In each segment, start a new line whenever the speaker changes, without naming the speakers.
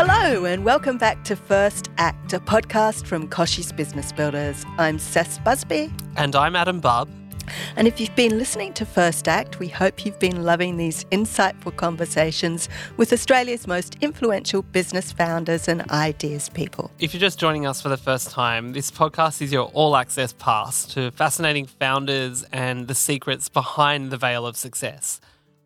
Hello, and welcome back to First Act, a podcast from Kochie's Business Builders. I'm Cec Busby.
And I'm Adam Bubb.
And if you've been listening to First Act, we hope you've been loving these insightful conversations with Australia's most influential business founders and ideas people.
If you're just joining us for the first time, this podcast is your all access pass to fascinating founders and the secrets behind the veil of success.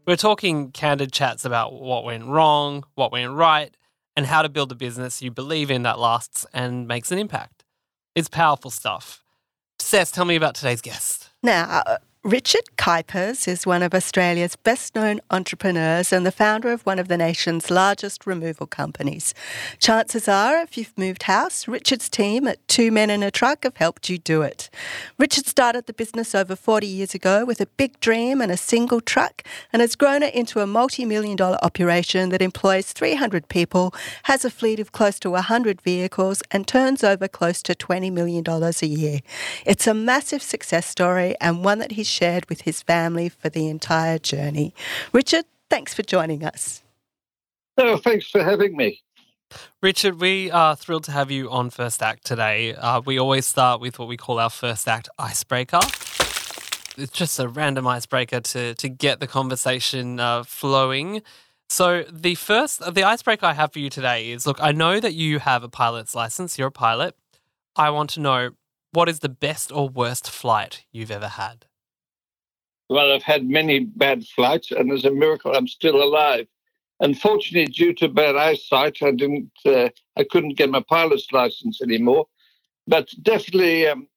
We're talking candid chats about what went wrong, what went right, and how to build a business you believe in that lasts and makes an impact. It's powerful stuff. Cec, tell me about today's guest.
Now, uh, Richard Kuipers is one of Australia's best known entrepreneurs and the founder of one of the nation's largest removal companies. Chances are, if you've moved house, Richard's team at Two Men in a Truck have helped you do it. Richard started the business over 40 years ago with a big dream and a single truck and has grown it into a multi million dollar operation that employs 300 people, has a fleet of close to 100 vehicles, and turns over close to $20 million a year. It's a massive success story and one that he's shared with his family for the entire journey. Richard, thanks for joining us.
Oh, thanks for having me.
Richard, we are thrilled to have you on First Act today. Uh, we always start with what we call our First Act icebreaker. It's just a random icebreaker to, to get the conversation uh, flowing. So the first, the icebreaker I have for you today is: Look, I know that you have a pilot's license. You're a pilot. I want to know what is the best or worst flight you've ever had.
Well, I've had many bad flights, and as a miracle, I'm still alive. Unfortunately, due to bad eyesight, I didn't, uh, I couldn't get my pilot's license anymore. But definitely, um,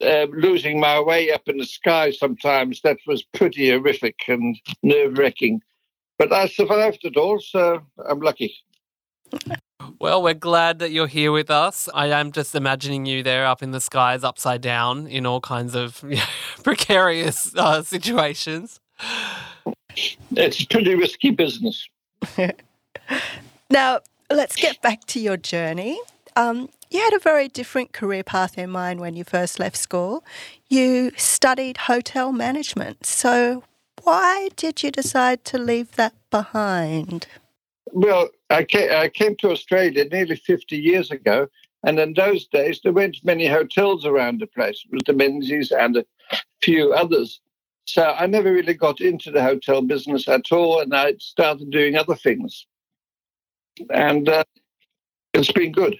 uh, losing my way up in the sky sometimes that was pretty horrific and nerve wracking. But I survived it all, so I'm lucky.
Well, we're glad that you're here with us. I am just imagining you there up in the skies, upside down, in all kinds of you know, precarious uh, situations.
It's a pretty risky business.
now, let's get back to your journey. Um, you had a very different career path in mind when you first left school. You studied hotel management. So, why did you decide to leave that behind?
Well, I came, I came to Australia nearly 50 years ago, and in those days there weren't many hotels around the place. It was the Menzies and a few others. So I never really got into the hotel business at all, and I started doing other things. And uh, it's been good.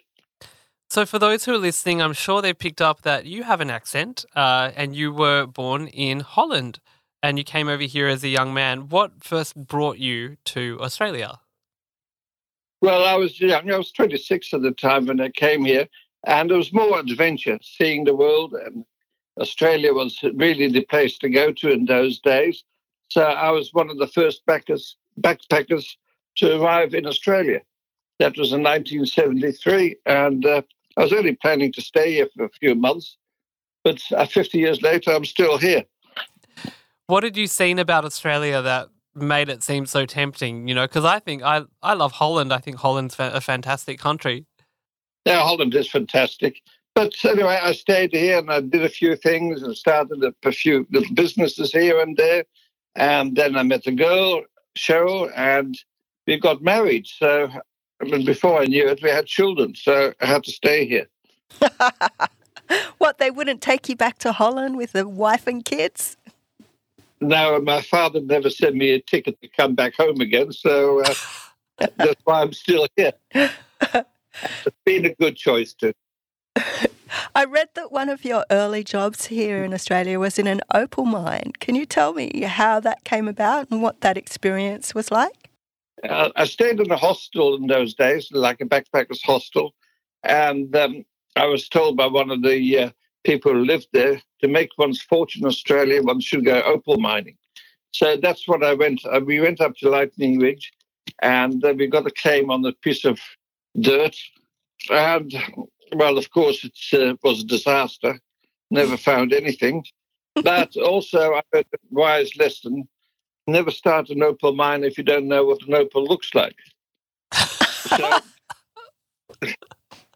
So, for those who are listening, I'm sure they picked up that you have an accent uh, and you were born in Holland and you came over here as a young man. What first brought you to Australia?
Well, I was young. I was 26 at the time when I came here, and it was more adventure, seeing the world. And Australia was really the place to go to in those days. So I was one of the first backers, backpackers to arrive in Australia. That was in 1973, and uh, I was only planning to stay here for a few months. But uh, 50 years later, I'm still here.
What had you seen about Australia that made it seem so tempting, you know, because I think I, I love Holland. I think Holland's a fantastic country.
Yeah, Holland is fantastic. But anyway, I stayed here and I did a few things and started a few little businesses here and there. And then I met a girl, Cheryl, and we got married. So I mean, before I knew it, we had children. So I had to stay here.
what, they wouldn't take you back to Holland with a wife and kids?
No, my father never sent me a ticket to come back home again, so uh, that's why I'm still here. it's been a good choice too.
I read that one of your early jobs here in Australia was in an opal mine. Can you tell me how that came about and what that experience was like?
Uh, I stayed in a hostel in those days, like a backpackers hostel, and um, I was told by one of the uh, people who lived there. To make one's fortune in Australia, one should go opal mining. So that's what I went. Uh, we went up to Lightning Ridge, and uh, we got a claim on a piece of dirt. And well, of course, it uh, was a disaster. Never found anything. But also, I heard a wise lesson: never start an opal mine if you don't know what an opal looks like. so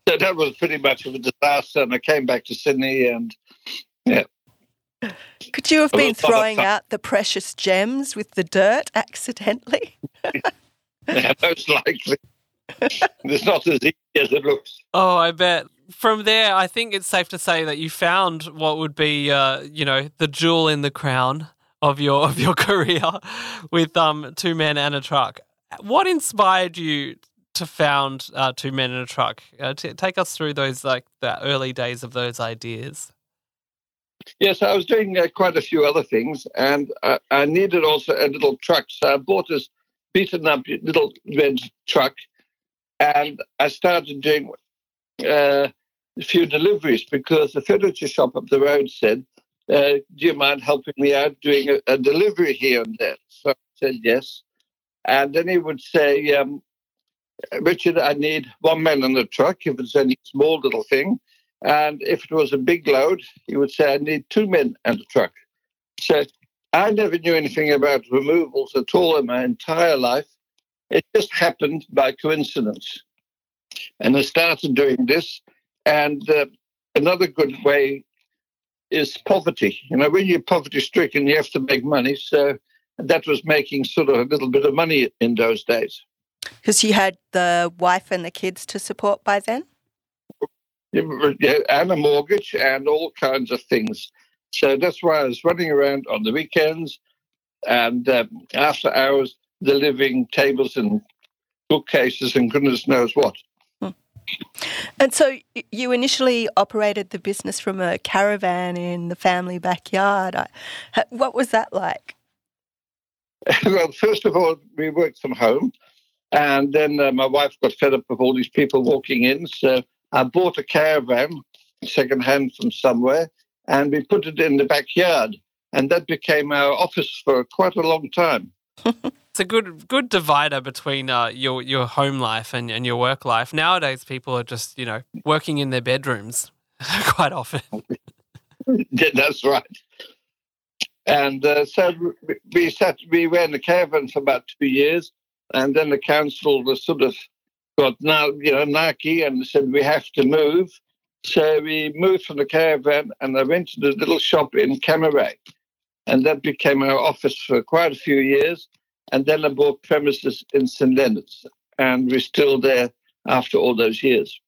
that was pretty much of a disaster. And I came back to Sydney, and yeah.
Could you have been throwing out the precious gems with the dirt accidentally?
yeah, most likely. it's not as easy as it looks.
Oh, I bet. From there, I think it's safe to say that you found what would be, uh, you know, the jewel in the crown of your of your career with um, two men and a truck. What inspired you to found uh, Two Men in a Truck? Uh, t- take us through those like the early days of those ideas.
Yes, I was doing uh, quite a few other things, and I, I, needed also a little truck. So I bought this beaten up little red truck, and I started doing uh, a few deliveries because the furniture shop up the road said, uh, "Do you mind helping me out doing a, a, delivery here and there?" So I said yes, and then he would say, um, "Richard, I need one man in the truck if it's any small little thing." And if it was a big load, he would say, I need two men and a truck. So I never knew anything about removals at all in my entire life. It just happened by coincidence. And I started doing this. And uh, another good way is poverty. You know, when you're poverty stricken, you have to make money. So that was making sort of a little bit of money in those days.
Because you had the wife and the kids to support by then?
and a mortgage and all kinds of things. So that's why I was running around on the weekends and um, after hours delivering tables and bookcases and goodness knows what. Hmm.
And so you initially operated the business from a caravan in the family backyard. What was that like?
well, first of all, we worked from home. And then uh, my wife got fed up with all these people walking in. So I bought a caravan secondhand from somewhere and we put it in the backyard. And that became our office for quite a long time.
it's a good good divider between uh, your your home life and, and your work life. Nowadays, people are just you know working in their bedrooms quite often.
yeah, that's right. And uh, so we sat, we were in the caravan for about two years, and then the council was sort of got now you know narky and said we have to move. So we moved from the caravan and I rented a little shop in Cammeray. And that became our office for quite a few years. And then I bought premises in St. Leonards. And we're still there after all those years.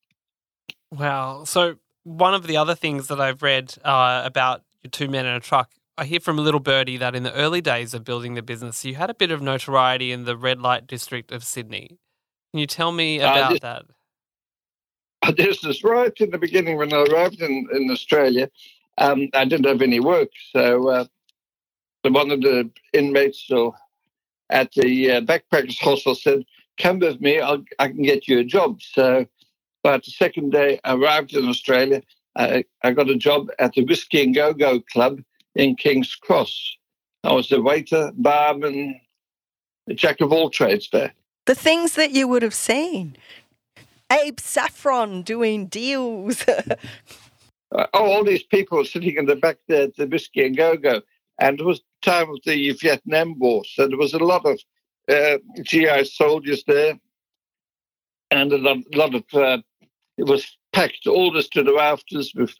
Wow. So, one of the other things that I've read uh, about your two men in a truck, I hear from a little birdie that in the early days of building the business, you had a bit of notoriety in the red light district of Sydney. Can you tell me uh, about uh, this, that?
This is right in the beginning when I arrived in, in Australia. Um, I didn't have any work, so uh, one of the inmates so at the uh, backpackers hostel said, "Come with me. I'll, I can get you a job." So, but the second day I arrived in Australia, I, I got a job at the Whiskey and Go Go Club in Kings Cross. I was a waiter, barman, a jack of all trades there
the things that you would have seen. Abe Saffron doing deals.
oh, all these people sitting in the back there at the Whiskey and Go Go. And it was time of the Vietnam War. So there was a lot of uh, GI soldiers there and a lot, lot of, uh, it was packed almost to the rafters with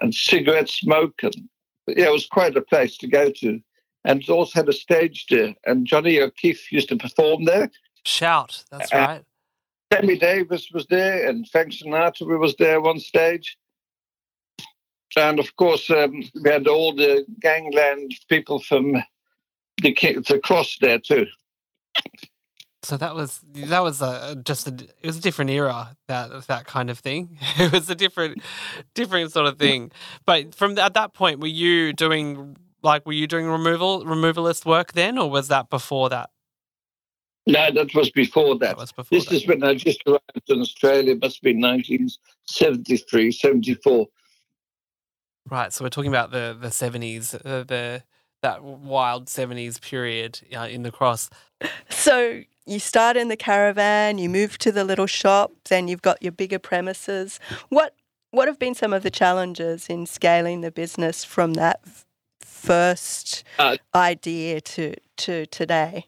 and cigarette smoke. And yeah, it was quite a place to go to. And it also had a stage there. And Johnny O'Keefe used to perform there.
Shout, that's uh, right.
Sammy Davis was there, and Frank Sinatra was there one stage. And of course, um, we had all the gangland people from the, the cross there too.
So that was that was a just a it was a different era that that kind of thing. It was a different different sort of thing. But from at that point, were you doing like were you doing removal removalist work then, or was that before that?
No, that was before that. that was before this that. is when I just arrived in Australia. It must be 1973, 74.
Right. So we're talking about the the seventies, uh, the that wild seventies period uh, in the cross.
So you start in the caravan, you move to the little shop, then you've got your bigger premises. What what have been some of the challenges in scaling the business from that first uh, idea to to today?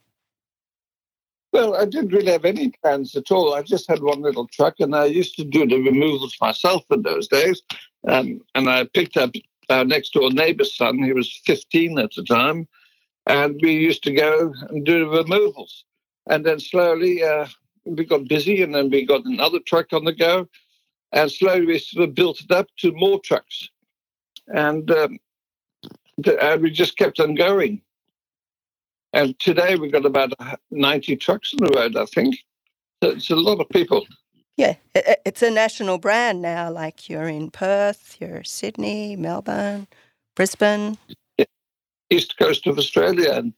Well, I didn't really have any plans at all. I just had one little truck, and I used to do the removals myself in those days. Um, and I picked up our next door neighbor's son. He was 15 at the time, and we used to go and do the removals. And then slowly uh, we got busy, and then we got another truck on the go, and slowly we sort of built it up to more trucks, and um, and we just kept on going. And today we've got about 90 trucks on the road, I think. So it's a lot of people.
Yeah, it's a national brand now. Like you're in Perth, you're Sydney, Melbourne, Brisbane.
Yeah. East coast of Australia, and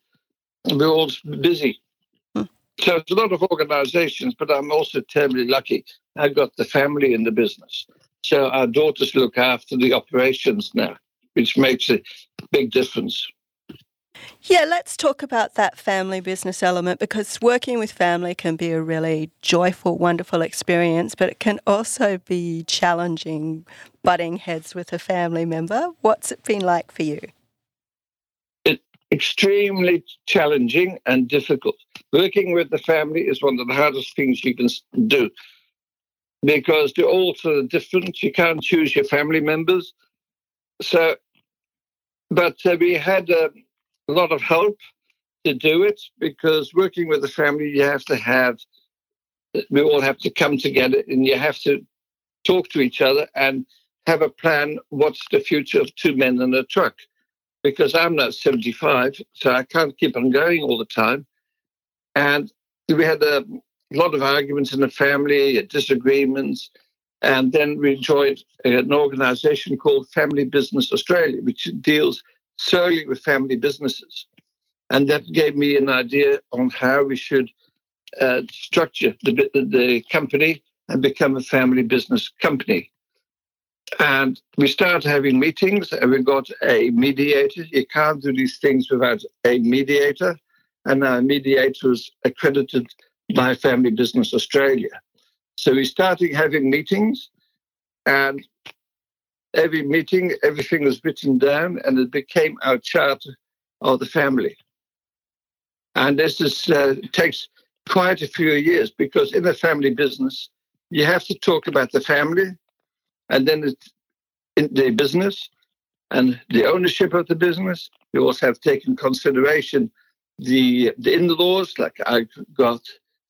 we're all busy. So it's a lot of organizations, but I'm also terribly lucky. I've got the family in the business. So our daughters look after the operations now, which makes a big difference.
Yeah, let's talk about that family business element because working with family can be a really joyful, wonderful experience, but it can also be challenging butting heads with a family member. What's it been like for you?
Extremely challenging and difficult. Working with the family is one of the hardest things you can do because they're all sort of different. You can't choose your family members. So, but uh, we had a a lot of help to do it because working with the family, you have to have, we all have to come together and you have to talk to each other and have a plan. What's the future of two men in a truck? Because I'm not 75, so I can't keep on going all the time. And we had a lot of arguments in the family, disagreements. And then we joined an organization called Family Business Australia, which deals solely with family businesses. And that gave me an idea on how we should uh, structure the, the company and become a family business company. And we started having meetings and we got a mediator. You can't do these things without a mediator. And our mediator was accredited by Family Business Australia. So we started having meetings and every meeting, everything was written down, and it became our charter of the family. And this is, uh, takes quite a few years because in a family business, you have to talk about the family, and then it's in the business and the ownership of the business. You also have taken consideration the the in-laws, like I got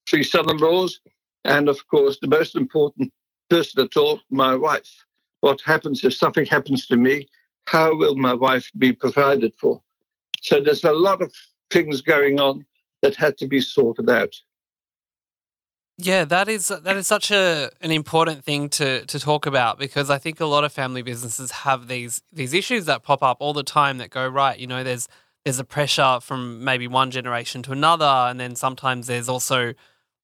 three son-in-laws, and of course the most important person at all, my wife what happens if something happens to me? How will my wife be provided for? So there's a lot of things going on that had to be sorted out.
Yeah, that is that is such a an important thing to to talk about because I think a lot of family businesses have these these issues that pop up all the time that go right. You know, there's there's a pressure from maybe one generation to another, and then sometimes there's also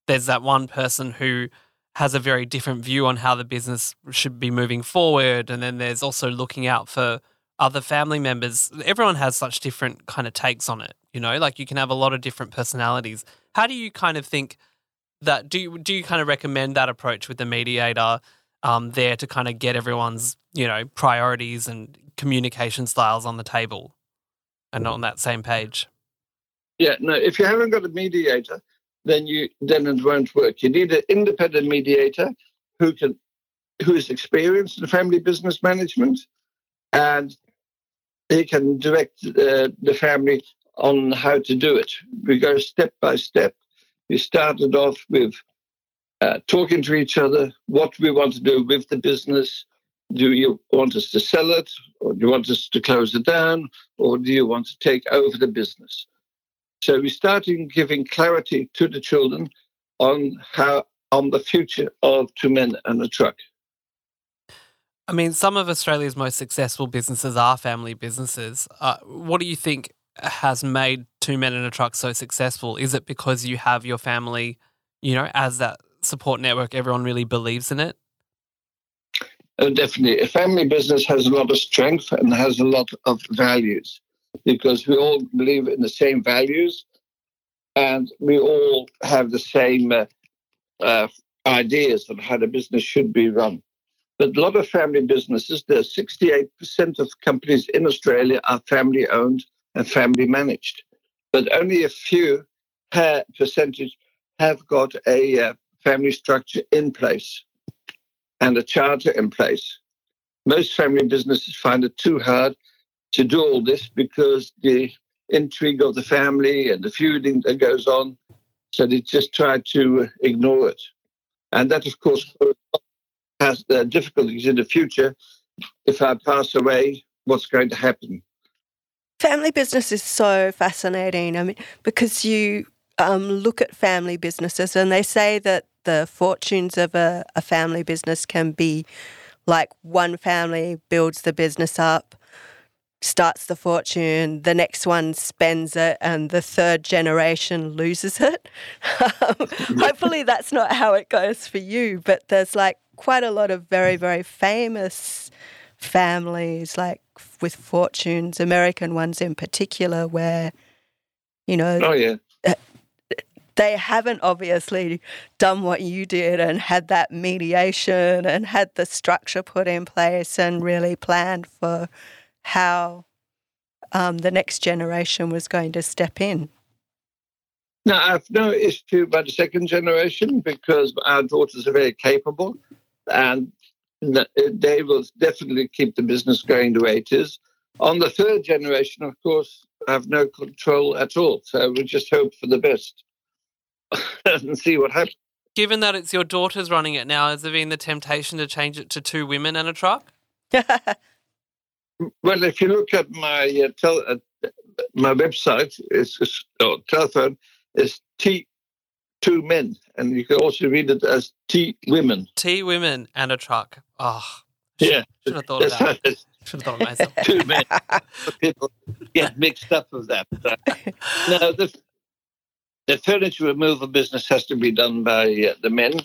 there's that one person who has a very different view on how the business should be moving forward. And then there's also looking out for other family members. Everyone has such different kind of takes on it, you know, like you can have a lot of different personalities. How do you kind of think that do you, do you kind of recommend that approach with the mediator um, there to kind of get everyone's, you know, priorities and communication styles on the table and on that same page?
Yeah, no, if you haven't got a mediator, then you then it won't work. You need an independent mediator who can who is experienced in family business management, and he can direct uh, the family on how to do it. We go step by step. We started off with uh, talking to each other, what we want to do with the business. Do you want us to sell it, or do you want us to close it down, or do you want to take over the business? So we started giving clarity to the children on how on the future of two men and a truck.
I mean, some of Australia's most successful businesses are family businesses. Uh, what do you think has made Two Men in a Truck so successful? Is it because you have your family, you know, as that support network? Everyone really believes in it.
Oh, definitely. A family business has a lot of strength and has a lot of values because we all believe in the same values and we all have the same uh, uh, ideas of how the business should be run. But a lot of family businesses, there's 68% of companies in Australia are family owned and family managed. But only a few percentage have got a uh, family structure in place and a charter in place. Most family businesses find it too hard to do all this because the intrigue of the family and the feuding that goes on, so they just try to ignore it. And that, of course, has uh, difficulties in the future. If I pass away, what's going to happen?
Family business is so fascinating. I mean, because you um, look at family businesses and they say that the fortunes of a, a family business can be like one family builds the business up, starts the fortune, the next one spends it, and the third generation loses it. Hopefully, that's not how it goes for you, but there's like quite a lot of very, very famous families, like with fortunes, American ones in particular, where, you know,
oh, yeah
they haven't obviously done what you did and had that mediation and had the structure put in place and really planned for how um, the next generation was going to step in.
Now, I've no issue about the second generation because our daughters are very capable and they will definitely keep the business going the way it is. On the third generation, of course, I have no control at all. So we just hope for the best. and see what happens.
Given that it's your daughter's running it now, has there been the temptation to change it to two women and a truck?
well, if you look at my uh, tel- uh, my website, it's, it's oh, telephone is T two men, and you can also read it as T women.
T women and a truck. Oh,
yeah.
Should have thought of that. Should have thought of myself.
Two men. People get mixed up with that. now, the the furniture removal business has to be done by uh, the men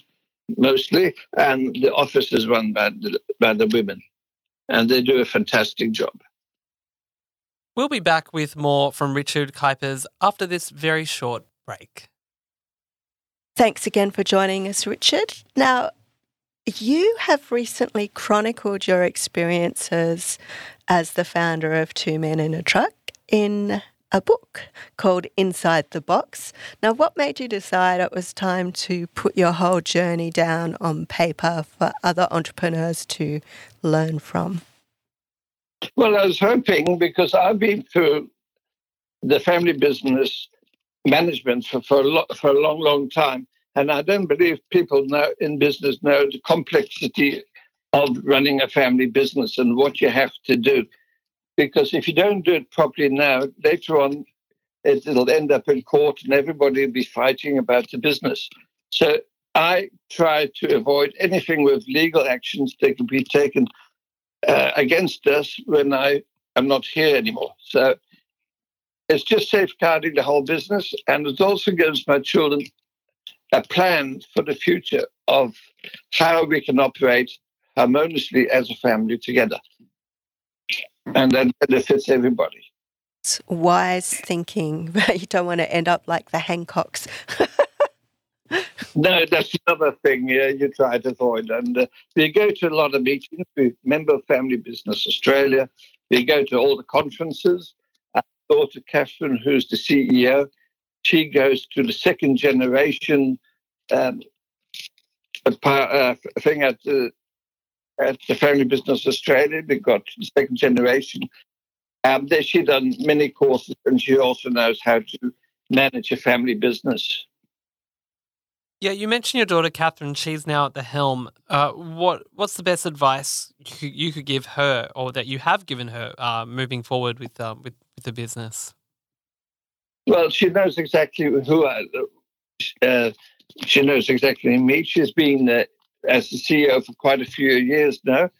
mostly, and the office is run by the, by the women. And they do a fantastic job.
We'll be back with more from Richard Kuipers after this very short break.
Thanks again for joining us, Richard. Now, you have recently chronicled your experiences as the founder of Two Men in a Truck in a book called Inside the Box. Now, what made you decide it was time to put your whole journey down on paper for other entrepreneurs to learn from?
Well, I was hoping because I've been through the family business management for, for, a, lo- for a long, long time. And I don't believe people know in business know the complexity of running a family business and what you have to do because if you don't do it properly now, later on, it'll end up in court and everybody will be fighting about the business. So I try to avoid anything with legal actions that can be taken uh, against us when I am not here anymore. So it's just safeguarding the whole business, and it also gives my children a plan for the future of how we can operate harmoniously as a family together and that benefits everybody.
It's wise thinking, but you don't want to end up like the Hancocks.
no, that's another thing yeah, you try to avoid. And uh, we go to a lot of meetings. We member Family Business Australia. We go to all the conferences. Daughter Catherine, who's the CEO, she goes to the second generation um, uh, thing at the at the Family Business Australia. We've got the second generation. Um, she done many courses, and she also knows how to manage a family business.
Yeah, you mentioned your daughter Catherine. She's now at the helm. Uh, what What's the best advice you could give her, or that you have given her, uh, moving forward with, uh, with with the business?
Well, she knows exactly who I. Uh, she knows exactly me. She's been uh, as the CEO for quite a few years now.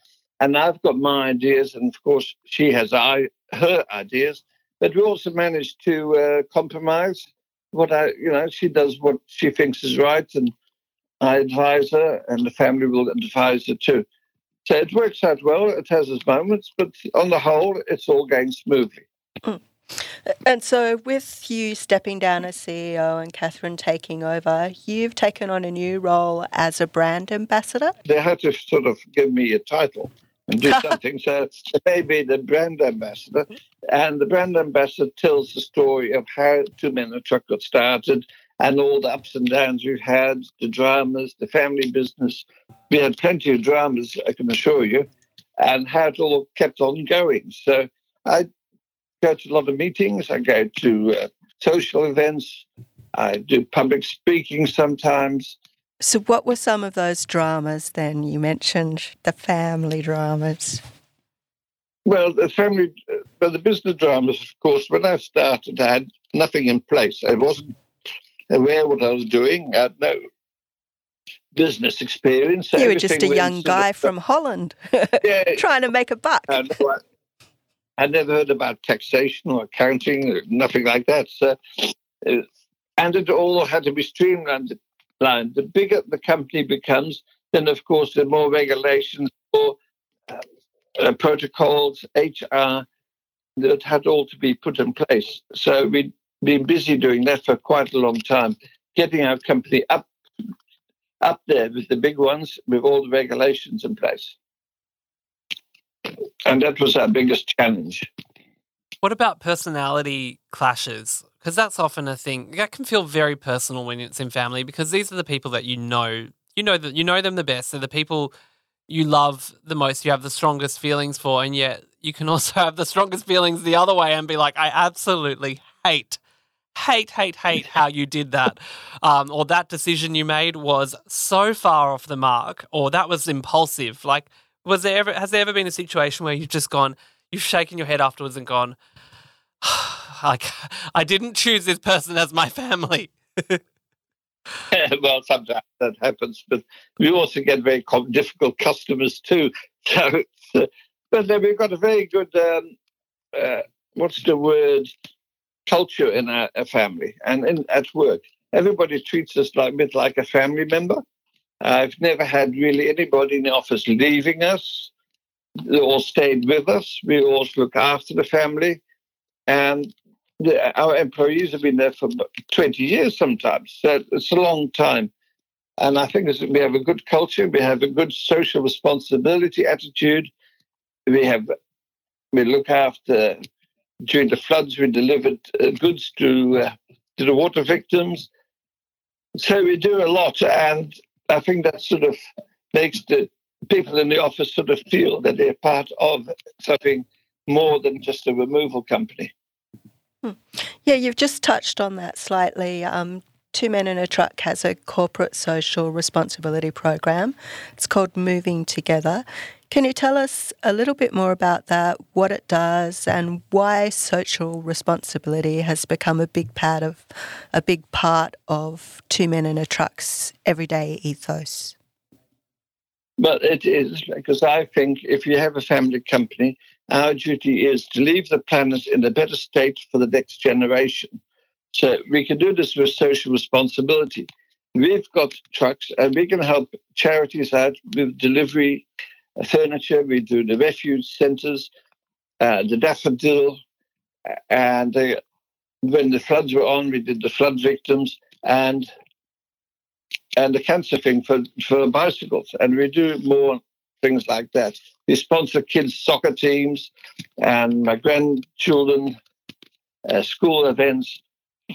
And I've got my ideas, and of course, she has I, her ideas. But we also managed to uh, compromise. What I, you know, she does what she thinks is right, and I advise her, and the family will advise her too. So it works out well. It has its moments, but on the whole, it's all going smoothly.
Mm. And so, with you stepping down as CEO and Catherine taking over, you've taken on a new role as a brand ambassador.
They had to sort of give me a title and do something. so maybe the brand ambassador. And the brand ambassador tells the story of how Two Men a Truck got started and all the ups and downs we've had, the dramas, the family business. We had plenty of dramas, I can assure you, and how it all kept on going. So I go to a lot of meetings. I go to uh, social events. I do public speaking sometimes.
So, what were some of those dramas then? You mentioned the family dramas.
Well, the family, well, the business dramas, of course, when I started, I had nothing in place. I wasn't aware what I was doing. I had no business experience.
You were just a young guy from Holland yeah, trying to make a buck.
I never heard about taxation or accounting, or nothing like that. So, uh, and it all had to be streamlined. The bigger the company becomes, then of course the more regulations, more uh, uh, protocols, HR, that had all to be put in place. So we'd been busy doing that for quite a long time, getting our company up up there with the big ones, with all the regulations in place. And that was our biggest challenge.
What about personality clashes? Because that's often a thing that can feel very personal when it's in family because these are the people that you know. You know that you know them the best. They're the people you love the most, you have the strongest feelings for, and yet you can also have the strongest feelings the other way and be like, I absolutely hate, hate, hate, hate how you did that. Um, or that decision you made was so far off the mark, or that was impulsive. Like, was there ever has there ever been a situation where you've just gone, you've shaken your head afterwards and gone, like I didn't choose this person as my family.
well, sometimes that happens, but we also get very difficult customers too. So, uh, but then we've got a very good, um, uh, what's the word, culture in our, our family and in, at work. Everybody treats us like a bit like a family member. I've never had really anybody in the office leaving us. They all stayed with us. We always look after the family. And the, our employees have been there for 20 years sometimes. So it's a long time. And I think we have a good culture. We have a good social responsibility attitude. We have we look after during the floods. We delivered uh, goods to uh, to the water victims. So we do a lot, and I think that sort of makes the people in the office sort of feel that they're part of something more than just a removal company.
Hmm. Yeah, you've just touched on that slightly. Um, Two Men in a Truck has a corporate social responsibility program. It's called Moving Together. Can you tell us a little bit more about that, what it does, and why social responsibility has become a big part of a big part of Two Men in a Truck's everyday ethos?
Well, it is because I think if you have a family company, our duty is to leave the planet in a better state for the next generation. So we can do this with social responsibility. We've got trucks and we can help charities out with delivery furniture. We do the refuge centres, uh, the daffodil, and uh, when the floods were on, we did the flood victims and and the cancer thing for, for bicycles. And we do more things like that. We sponsor kids' soccer teams and my grandchildren uh, school events.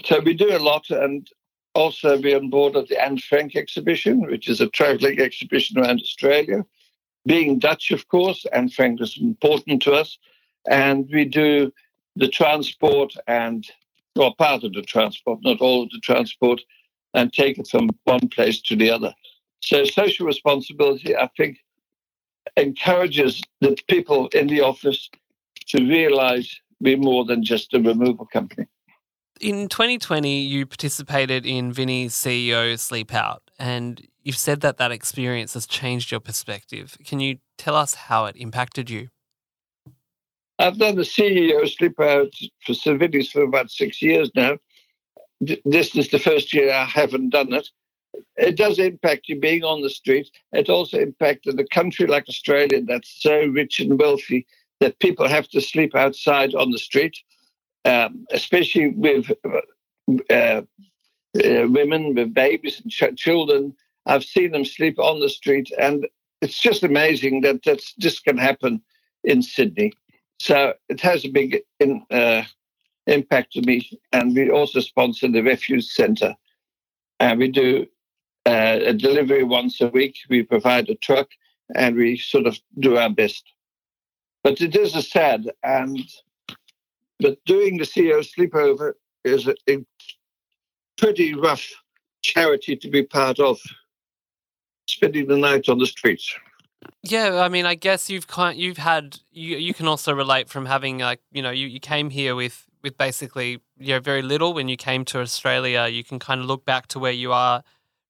So we do a lot, and also we're on board of the Anne Frank exhibition, which is a traveling exhibition around Australia. Being Dutch, of course, Anne Frank is important to us, and we do the transport and well, part of the transport, not all of the transport, and take it from one place to the other. So social responsibility, I think, encourages the people in the office to realize we're more than just a removal company.
In 2020, you participated in Vinnie's CEO Sleep Out, and you've said that that experience has changed your perspective. Can you tell us how it impacted you?
I've done the CEO Sleep Out for Vinnie's for about six years now. This is the first year I haven't done it. it does impact you being on the street. It also impacted a country like Australia that's so rich and wealthy that people have to sleep outside on the street, um, especially with uh, uh, women with babies and ch- children. I've seen them sleep on the street, and it's just amazing that that's just can happen in Sydney. So it has a big in, uh, impact to me. And we also sponsor the Refuge Centre. And we do uh, a delivery once a week. We provide a truck and we sort of do our best. But it is a sad and but doing the CEO sleepover is a, a pretty rough charity to be part of. Spending the night on the streets.
Yeah, I mean, I guess you've kind you've had you you can also relate from having like you know you, you came here with with basically you know very little when you came to Australia. You can kind of look back to where you are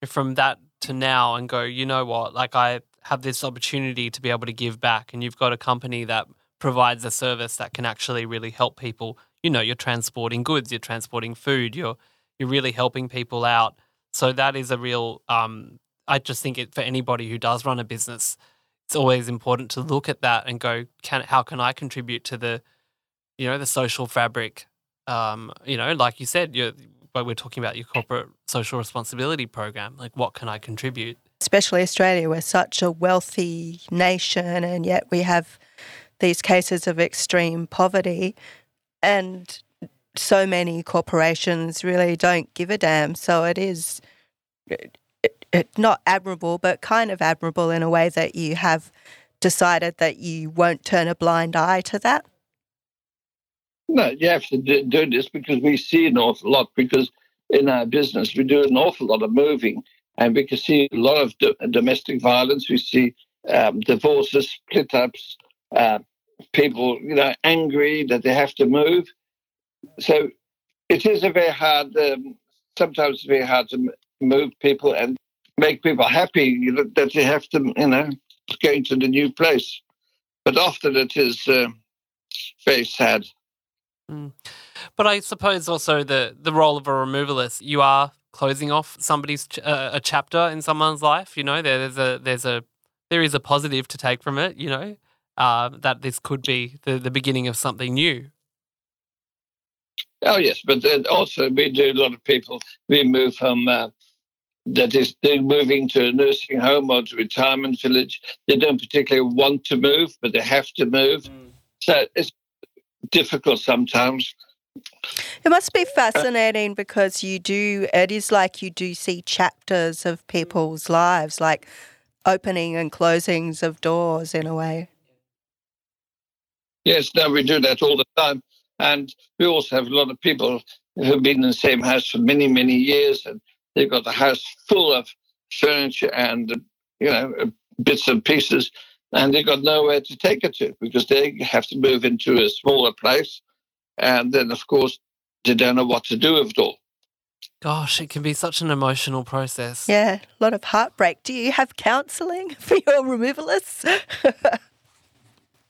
from that to now and go, you know what, like I have this opportunity to be able to give back, and you've got a company that provides a service that can actually really help people. You know, you're transporting goods, you're transporting food, you're you're really helping people out. So that is a real. Um, I just think it for anybody who does run a business, it's always important to look at that and go, can how can I contribute to the, you know, the social fabric. Um, you know, like you said, you're but we're talking about your corporate social responsibility program. Like, what can I contribute?
Especially Australia, we're such a wealthy nation, and yet we have these cases of extreme poverty, and so many corporations really don't give a damn. So it is it, it, not admirable, but kind of admirable in a way that you have decided that you won't turn a blind eye to that.
No, you have to do this because we see an awful lot. Because in our business, we do an awful lot of moving, and we can see a lot of do- domestic violence. We see um, divorces, split ups, uh, people, you know, angry that they have to move. So it is a very hard. Um, sometimes very hard to move people and make people happy that they have to, you know, go to the new place. But often it is uh, very sad.
Mm. But I suppose also the the role of a removalist, you are closing off somebody's ch- uh, a chapter in someone's life. You know, there, there's a there's a there is a positive to take from it. You know, uh, that this could be the the beginning of something new.
Oh yes, but then also we do a lot of people. We move from uh, that is they're moving to a nursing home or to retirement village. They don't particularly want to move, but they have to move. Mm. So it's difficult sometimes.
It must be fascinating because you do, it is like you do see chapters of people's lives, like opening and closings of doors in a way.
Yes, no, we do that all the time. And we also have a lot of people who've been in the same house for many, many years, and they've got the house full of furniture and, you know, bits and pieces and they've got nowhere to take it to because they have to move into a smaller place. And then, of course, they don't know what to do with it all.
Gosh, it can be such an emotional process.
Yeah, a lot of heartbreak. Do you have counselling for your removalists?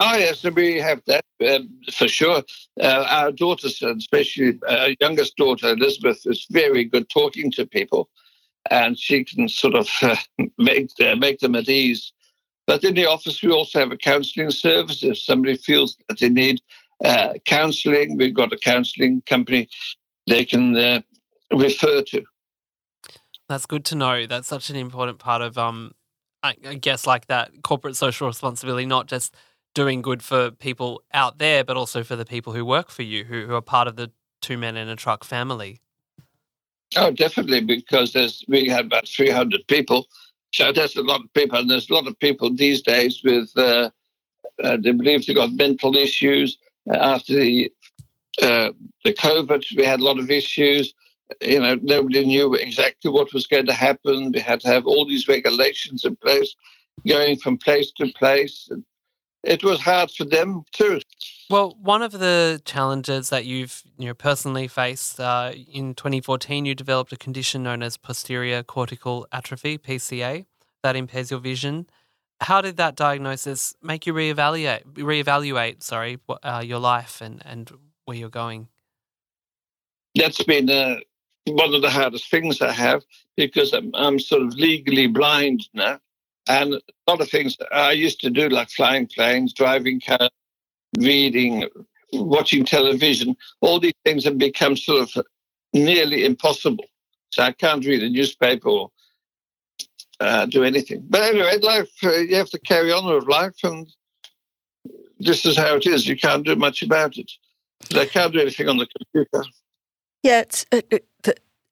oh, yes, we have that um, for sure. Uh, our daughters, especially our youngest daughter, Elizabeth, is very good talking to people. And she can sort of uh, make, uh, make them at ease but in the office, we also have a counselling service. If somebody feels that they need uh, counselling, we've got a counselling company they can uh, refer to.
That's good to know. That's such an important part of, um, I guess, like that corporate social responsibility, not just doing good for people out there, but also for the people who work for you, who, who are part of the two men in a truck family.
Oh, definitely, because there's we have about 300 people so there's a lot of people, and there's a lot of people these days with uh, uh, they believe they've got mental issues. After the uh, the COVID, we had a lot of issues. You know, nobody knew exactly what was going to happen. We had to have all these regulations in place, going from place to place. It was hard for them too.
Well, one of the challenges that you've you know personally faced uh, in 2014, you developed a condition known as posterior cortical atrophy (PCA) that impairs your vision. How did that diagnosis make you reevaluate reevaluate sorry uh, your life and and where you're going?
That's been a one of the hardest things I have because I'm, I'm sort of legally blind now. And a lot of things I used to do, like flying planes, driving cars, reading, watching television, all these things have become sort of nearly impossible. So I can't read a newspaper or uh, do anything. But anyway, life, uh, you have to carry on with life, and this is how it is. You can't do much about it. They can't do anything on the computer.
Yeah, it's it, it,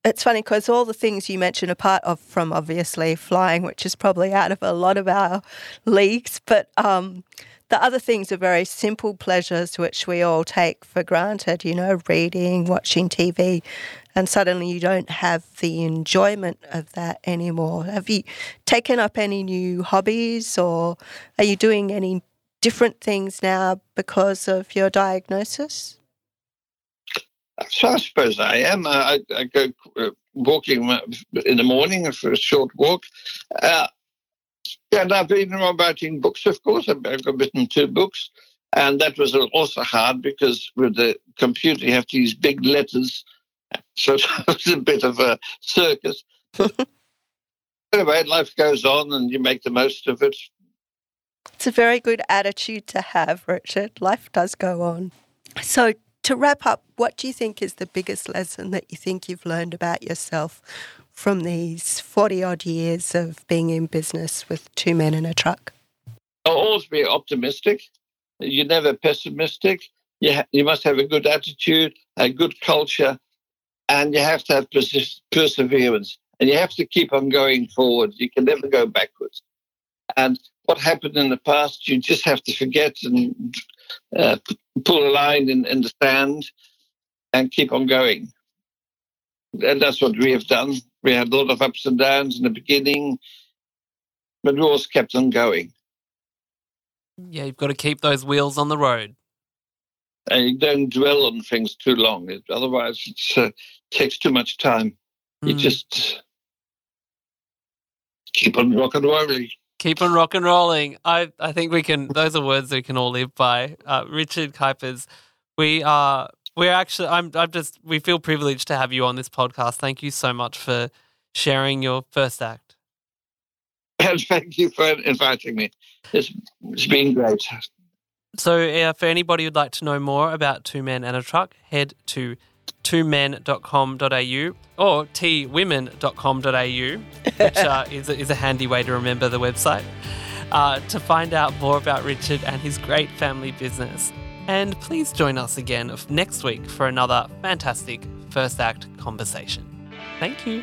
it's funny because all the things you mentioned, apart of from obviously flying, which is probably out of a lot of our leagues, but um, the other things are very simple pleasures which we all take for granted. You know, reading, watching TV, and suddenly you don't have the enjoyment of that anymore. Have you taken up any new hobbies, or are you doing any different things now because of your diagnosis?
So I suppose I am. I, I go uh, walking in the morning for a short walk. Uh, and I've been writing books, of course. I've, I've written two books. And that was also hard because with the computer, you have to use big letters. So it was a bit of a circus. anyway, life goes on and you make the most of it.
It's a very good attitude to have, Richard. Life does go on. So, to wrap up, what do you think is the biggest lesson that you think you've learned about yourself from these 40 odd years of being in business with two men in a truck?
I'll always be optimistic. You're never pessimistic. You, ha- you must have a good attitude, a good culture, and you have to have pers- perseverance. And you have to keep on going forward. You can never go backwards. And what happened in the past, you just have to forget and uh, pull a line in, in the sand and keep on going. And that's what we have done. We had a lot of ups and downs in the beginning, but we always kept on going.
Yeah, you've got to keep those wheels on the road.
And you don't dwell on things too long. Otherwise, it uh, takes too much time. Mm. You hmm. just keep on rock and rolling
keep on rock and rolling. I, I think we can. Those are words we can all live by. Uh, Richard Kuipers, we are. We're actually. I'm. I'm just. We feel privileged to have you on this podcast. Thank you so much for sharing your first act.
And thank you for inviting me. It's, it's been great.
So, uh, for anybody who'd like to know more about Two Men and a Truck, head to twomen.com.au or twomen.com.au, which uh, is, a, is a handy way to remember the website, uh, to find out more about Richard and his great family business. And please join us again next week for another fantastic first act conversation. Thank you.